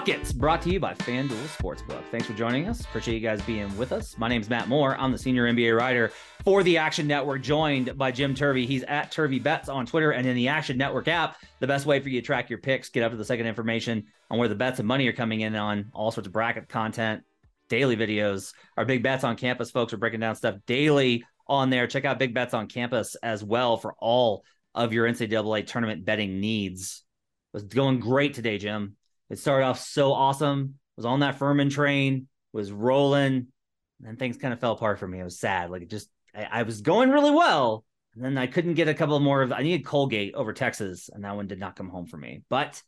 Brought to you by FanDuel Sportsbook. Thanks for joining us. Appreciate you guys being with us. My name is Matt Moore. I'm the senior NBA writer for the Action Network, joined by Jim Turvey. He's at Turvey Bets on Twitter and in the Action Network app. The best way for you to track your picks, get up to the second information on where the bets and money are coming in on all sorts of bracket content, daily videos. Our big bets on campus folks are breaking down stuff daily on there. Check out Big Bets on Campus as well for all of your NCAA tournament betting needs. It was going great today, Jim. It started off so awesome. Was on that Furman train, was rolling, and things kind of fell apart for me. It was sad. Like it just I, I was going really well. And then I couldn't get a couple more of I needed Colgate over Texas, and that one did not come home for me. But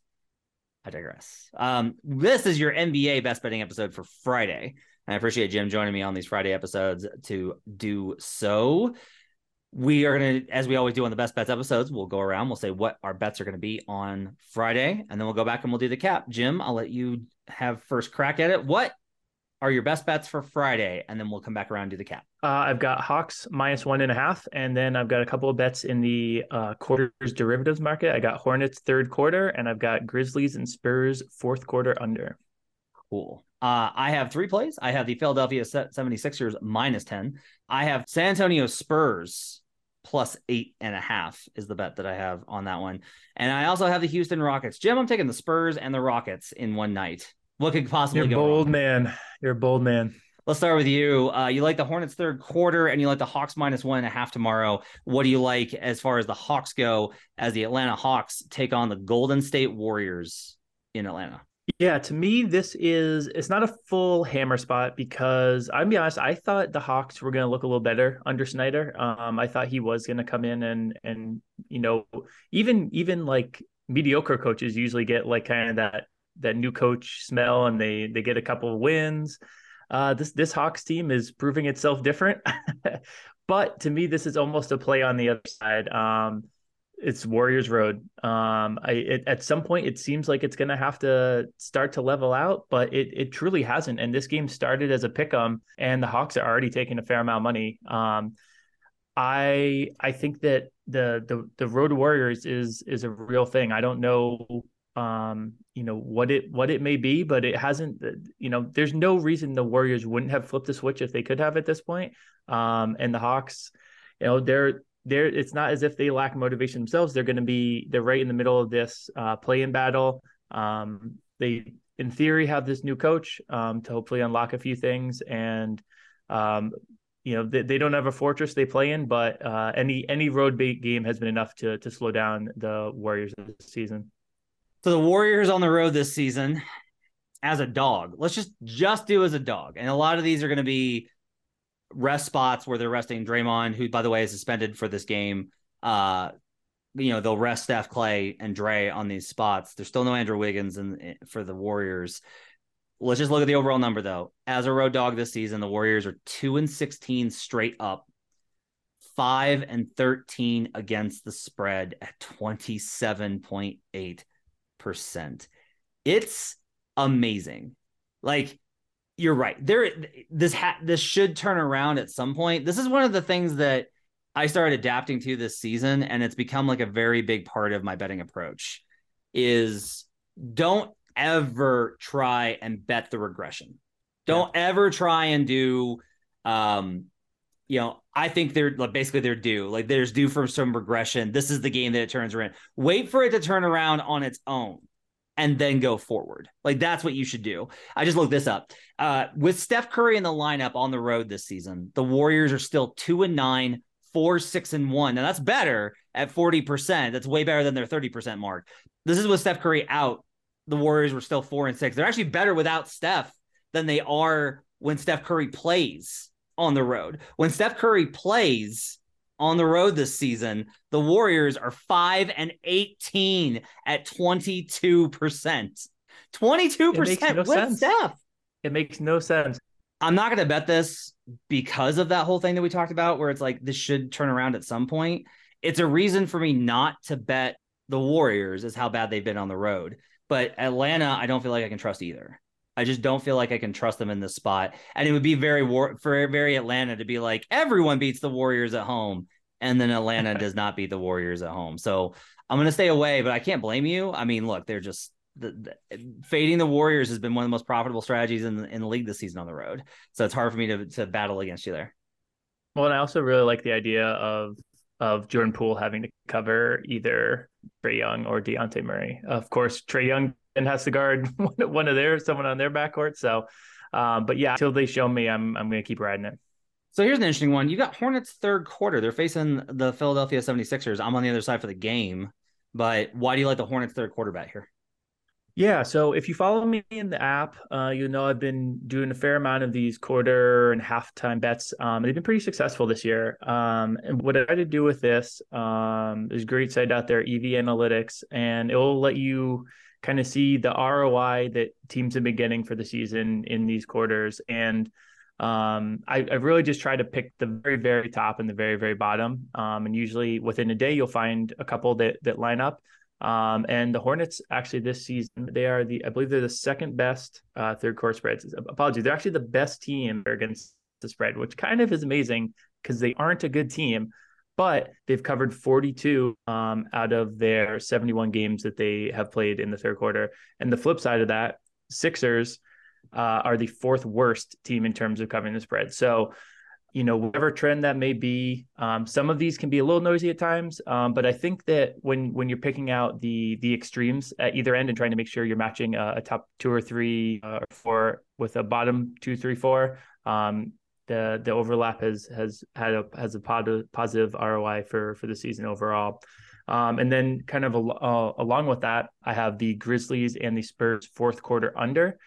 I digress. Um, this is your NBA best betting episode for Friday. I appreciate Jim joining me on these Friday episodes to do so we are going to, as we always do on the best bets episodes, we'll go around, we'll say what our bets are going to be on Friday, and then we'll go back and we'll do the cap. Jim, I'll let you have first crack at it. What are your best bets for Friday? And then we'll come back around and do the cap. Uh, I've got Hawks minus one and a half, and then I've got a couple of bets in the uh, quarters derivatives market. I got Hornets third quarter, and I've got Grizzlies and Spurs fourth quarter under. Cool. Uh, I have three plays. I have the Philadelphia 76ers minus 10. I have San Antonio Spurs plus eight and a half is the bet that I have on that one. And I also have the Houston Rockets. Jim, I'm taking the Spurs and the Rockets in one night. What could possibly You're go bold wrong? man. You're a bold man. Let's start with you. Uh, you like the Hornets third quarter and you like the Hawks minus one and a half tomorrow. What do you like as far as the Hawks go as the Atlanta Hawks take on the Golden State Warriors in Atlanta? Yeah, to me, this is it's not a full hammer spot because I'm be honest, I thought the Hawks were going to look a little better under Snyder. Um, I thought he was going to come in and and you know even even like mediocre coaches usually get like kind of that that new coach smell and they they get a couple of wins. Uh, this this Hawks team is proving itself different, but to me, this is almost a play on the other side. Um, it's Warriors Road. Um, I it, at some point it seems like it's going to have to start to level out, but it it truly hasn't. And this game started as a pick 'em, and the Hawks are already taking a fair amount of money. Um, I I think that the the the Road Warriors is is a real thing. I don't know um you know what it what it may be but it hasn't you know there's no reason the warriors wouldn't have flipped the switch if they could have at this point um and the hawks you know they're they're it's not as if they lack motivation themselves. They're going to be they're right in the middle of this uh, play in battle. Um, they in theory have this new coach um, to hopefully unlock a few things and um, you know they, they don't have a fortress they play in but uh, any any road game has been enough to to slow down the warriors this season so the warriors on the road this season as a dog let's just just do as a dog and a lot of these are going to be rest spots where they're resting Draymond, who by the way is suspended for this game. Uh, you know they'll rest Steph Clay and Dre on these spots. There's still no Andrew Wiggins in, for the Warriors. Let's just look at the overall number though. As a road dog this season, the Warriors are two and sixteen straight up, five and thirteen against the spread at twenty seven point eight percent. It's amazing. Like you're right. There, this ha- this should turn around at some point. This is one of the things that I started adapting to this season, and it's become like a very big part of my betting approach. Is don't ever try and bet the regression. Don't yeah. ever try and do, um, you know, I think they're like basically they're due. Like there's due for some regression. This is the game that it turns around. Wait for it to turn around on its own and then go forward. Like that's what you should do. I just looked this up. Uh, with Steph Curry in the lineup on the road this season, the Warriors are still two and nine, four, six, and one. Now that's better at 40%. That's way better than their 30% mark. This is with Steph Curry out. The Warriors were still four and six. They're actually better without Steph than they are when Steph Curry plays on the road. When Steph Curry plays on the road this season, the Warriors are 5 and 18 at 22%. 22% no with. Steph. It makes no sense. I'm not going to bet this because of that whole thing that we talked about, where it's like this should turn around at some point. It's a reason for me not to bet the Warriors is how bad they've been on the road. But Atlanta, I don't feel like I can trust either. I just don't feel like I can trust them in this spot. And it would be very war for very Atlanta to be like everyone beats the Warriors at home, and then Atlanta does not beat the Warriors at home. So I'm going to stay away, but I can't blame you. I mean, look, they're just the, the, fading the Warriors has been one of the most profitable strategies in the, in the league this season on the road. So it's hard for me to to battle against you there. Well, and I also really like the idea of of Jordan Poole having to cover either Trae Young or Dejounte Murray. Of course, Trae Young has to guard one of their someone on their backcourt. So, um, but yeah, until they show me, I'm I'm going to keep riding it. So here's an interesting one. You got Hornets third quarter. They're facing the Philadelphia 76ers. I'm on the other side for the game, but why do you like the Hornets third quarter quarterback here? Yeah, so if you follow me in the app, uh, you know I've been doing a fair amount of these quarter and halftime bets. Um, they've been pretty successful this year. Um, and what I try to do with this, um, there's a great site out there, EV Analytics, and it will let you kind of see the ROI that teams have been getting for the season in these quarters. And um, I, I, really just try to pick the very, very top and the very, very bottom. Um, and usually within a day, you'll find a couple that that line up. Um, and the Hornets actually this season they are the I believe they're the second best uh, third quarter spreads. Apologies, they're actually the best team against the spread, which kind of is amazing because they aren't a good team, but they've covered 42 um, out of their 71 games that they have played in the third quarter. And the flip side of that, Sixers uh, are the fourth worst team in terms of covering the spread. So you know whatever trend that may be um, some of these can be a little noisy at times um, but i think that when when you're picking out the the extremes at either end and trying to make sure you're matching a, a top two or three uh, or four with a bottom two three four um, the the overlap has has had a has a positive positive roi for for the season overall um, and then kind of uh, along with that i have the grizzlies and the spurs fourth quarter under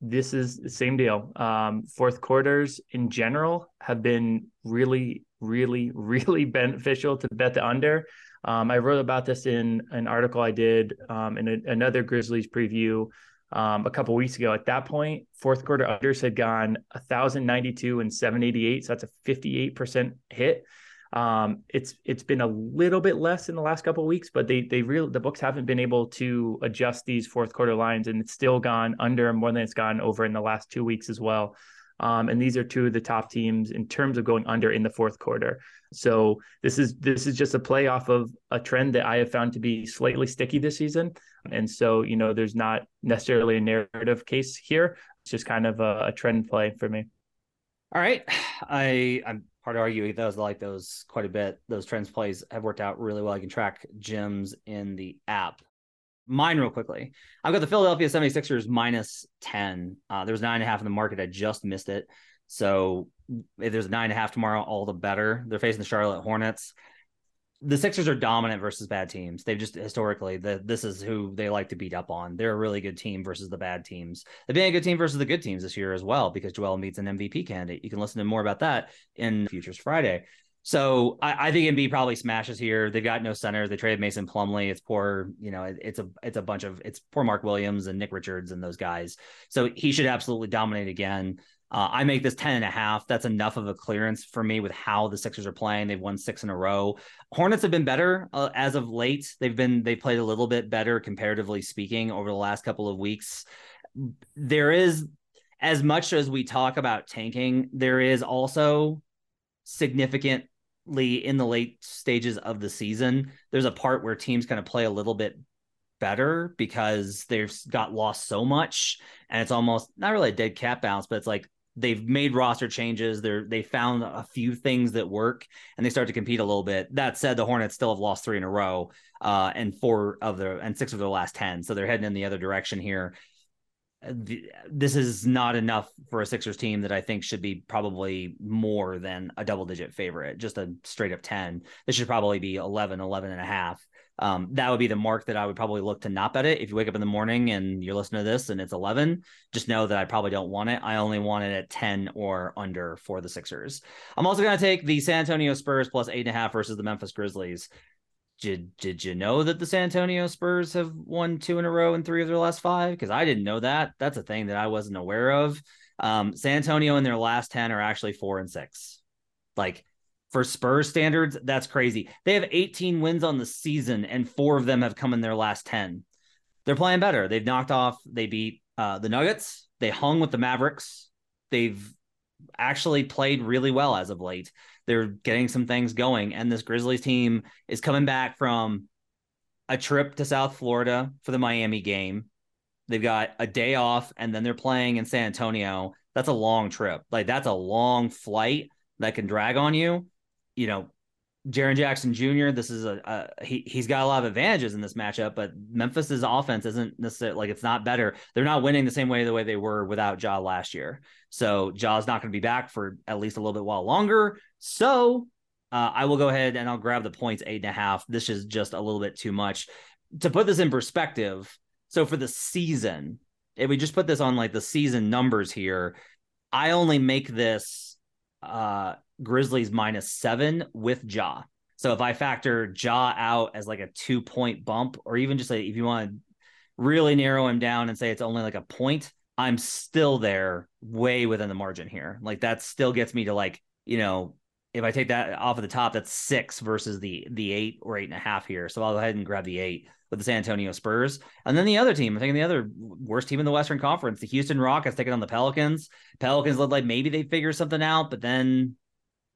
this is the same deal. Um, fourth quarters in general have been really, really, really beneficial to bet the under. Um, I wrote about this in an article I did um, in a, another Grizzlies preview um, a couple weeks ago. At that point, fourth quarter unders had gone 1,092 and 788. So that's a 58% hit. Um, it's it's been a little bit less in the last couple weeks, but they they real the books haven't been able to adjust these fourth quarter lines, and it's still gone under more than it's gone over in the last two weeks as well. Um, and these are two of the top teams in terms of going under in the fourth quarter. So this is this is just a play off of a trend that I have found to be slightly sticky this season. And so you know, there's not necessarily a narrative case here. It's just kind of a, a trend play for me. All right, I I'm hard to argue those like those quite a bit. Those trends plays have worked out really well. I can track Jim's in the app. Mine real quickly. I've got the Philadelphia 76ers minus 10. Uh, there's nine and a half in the market. I just missed it. So if there's nine and a half tomorrow, all the better. They're facing the Charlotte Hornets the Sixers are dominant versus bad teams. They've just historically the this is who they like to beat up on. They're a really good team versus the bad teams. They've been a good team versus the good teams this year as well because Joel Embiid's an MVP candidate. You can listen to more about that in Futures Friday. So I, I, think Embiid probably smashes here. They've got no center. They traded Mason Plumlee. It's poor, you know, it, it's a it's a bunch of it's poor Mark Williams and Nick Richards and those guys. So he should absolutely dominate again. Uh, I make this 10 and a half. That's enough of a clearance for me with how the Sixers are playing. They've won six in a row. Hornets have been better uh, as of late. They've been, they played a little bit better comparatively speaking over the last couple of weeks. There is, as much as we talk about tanking, there is also significantly in the late stages of the season. There's a part where teams kind of play a little bit better because they've got lost so much and it's almost not really a dead cat bounce but it's like they've made roster changes. They're they found a few things that work and they start to compete a little bit. That said, the Hornets still have lost three in a row, uh, and four of the and six of their last ten. So they're heading in the other direction here. This is not enough for a Sixers team that I think should be probably more than a double digit favorite, just a straight up 10. This should probably be 11, 11 and a half. Um, that would be the mark that I would probably look to not bet it. If you wake up in the morning and you're listening to this and it's 11, just know that I probably don't want it. I only want it at 10 or under for the Sixers. I'm also going to take the San Antonio Spurs plus eight and a half versus the Memphis Grizzlies. Did, did you know that the San Antonio Spurs have won two in a row in three of their last five? Because I didn't know that. That's a thing that I wasn't aware of. Um, San Antonio in their last 10 are actually four and six. Like for Spurs standards, that's crazy. They have 18 wins on the season, and four of them have come in their last 10. They're playing better. They've knocked off, they beat uh, the Nuggets, they hung with the Mavericks. They've actually played really well as of late. They're getting some things going, and this Grizzlies team is coming back from a trip to South Florida for the Miami game. They've got a day off, and then they're playing in San Antonio. That's a long trip. Like, that's a long flight that can drag on you you know, Jaren Jackson Jr. This is a, a, he he's got a lot of advantages in this matchup, but Memphis's offense isn't necessarily like it's not better. They're not winning the same way the way they were without Ja last year. So Ja's not going to be back for at least a little bit while longer. So uh, I will go ahead and I'll grab the points eight and a half. This is just a little bit too much to put this in perspective. So for the season, if we just put this on like the season numbers here, I only make this uh Grizzlies minus seven with Ja. So if I factor Ja out as like a two point bump, or even just like if you want to really narrow him down and say it's only like a point, I'm still there way within the margin here. Like that still gets me to like, you know, if I take that off of the top, that's six versus the the eight or eight and a half here. So I'll go ahead and grab the eight with the San Antonio Spurs. And then the other team, I'm thinking the other worst team in the Western Conference, the Houston Rockets taking on the Pelicans. Pelicans look like maybe they figure something out, but then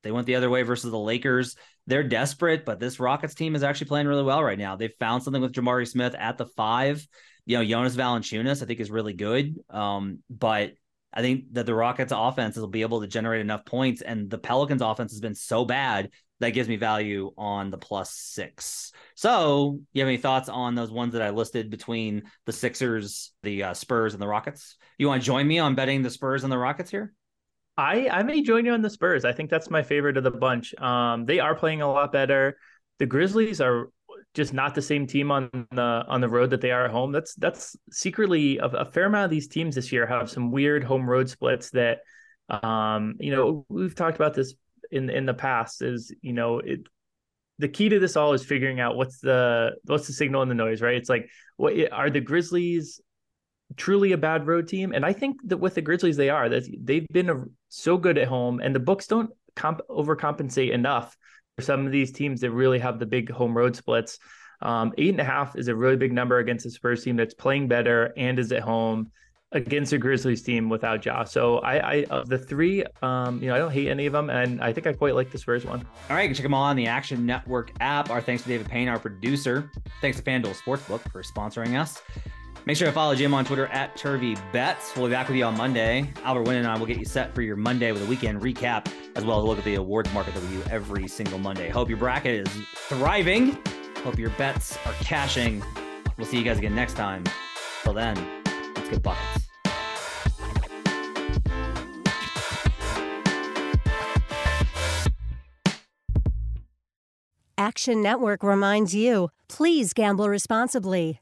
they went the other way versus the Lakers. They're desperate, but this Rockets team is actually playing really well right now. They've found something with Jabari Smith at the five. You know, Jonas Valanciunas, I think, is really good. Um, but I think that the Rockets offense will be able to generate enough points, and the Pelicans offense has been so bad that gives me value on the plus six. So, you have any thoughts on those ones that I listed between the Sixers, the uh, Spurs, and the Rockets? You want to join me on betting the Spurs and the Rockets here? I I may join you on the Spurs. I think that's my favorite of the bunch. Um, they are playing a lot better. The Grizzlies are just not the same team on the on the road that they are at home. That's that's secretly a, a fair amount of these teams this year have some weird home road splits that um you know we've talked about this in in the past is you know it the key to this all is figuring out what's the what's the signal and the noise right it's like what are the grizzlies truly a bad road team. And I think that with the Grizzlies, they are that they've been a, so good at home, and the books don't comp- overcompensate enough for some of these teams that really have the big home road splits. Um, eight and a half is a really big number against a Spurs team that's playing better and is at home against a Grizzlies team without Ja. So I, I of the three, um, you know, I don't hate any of them, and I think I quite like the Spurs one. All right, you can check them all on the Action Network app. Our thanks to David Payne, our producer. Thanks to FanDuel Sportsbook for sponsoring us. Make sure to follow Jim on Twitter at Turvey Bets. We'll be back with you on Monday. Albert Winn and I will get you set for your Monday with a weekend recap, as well as look at the awards market that we do every single Monday. Hope your bracket is thriving. Hope your bets are cashing. We'll see you guys again next time. Till then, let's get buckets. Action Network reminds you please gamble responsibly.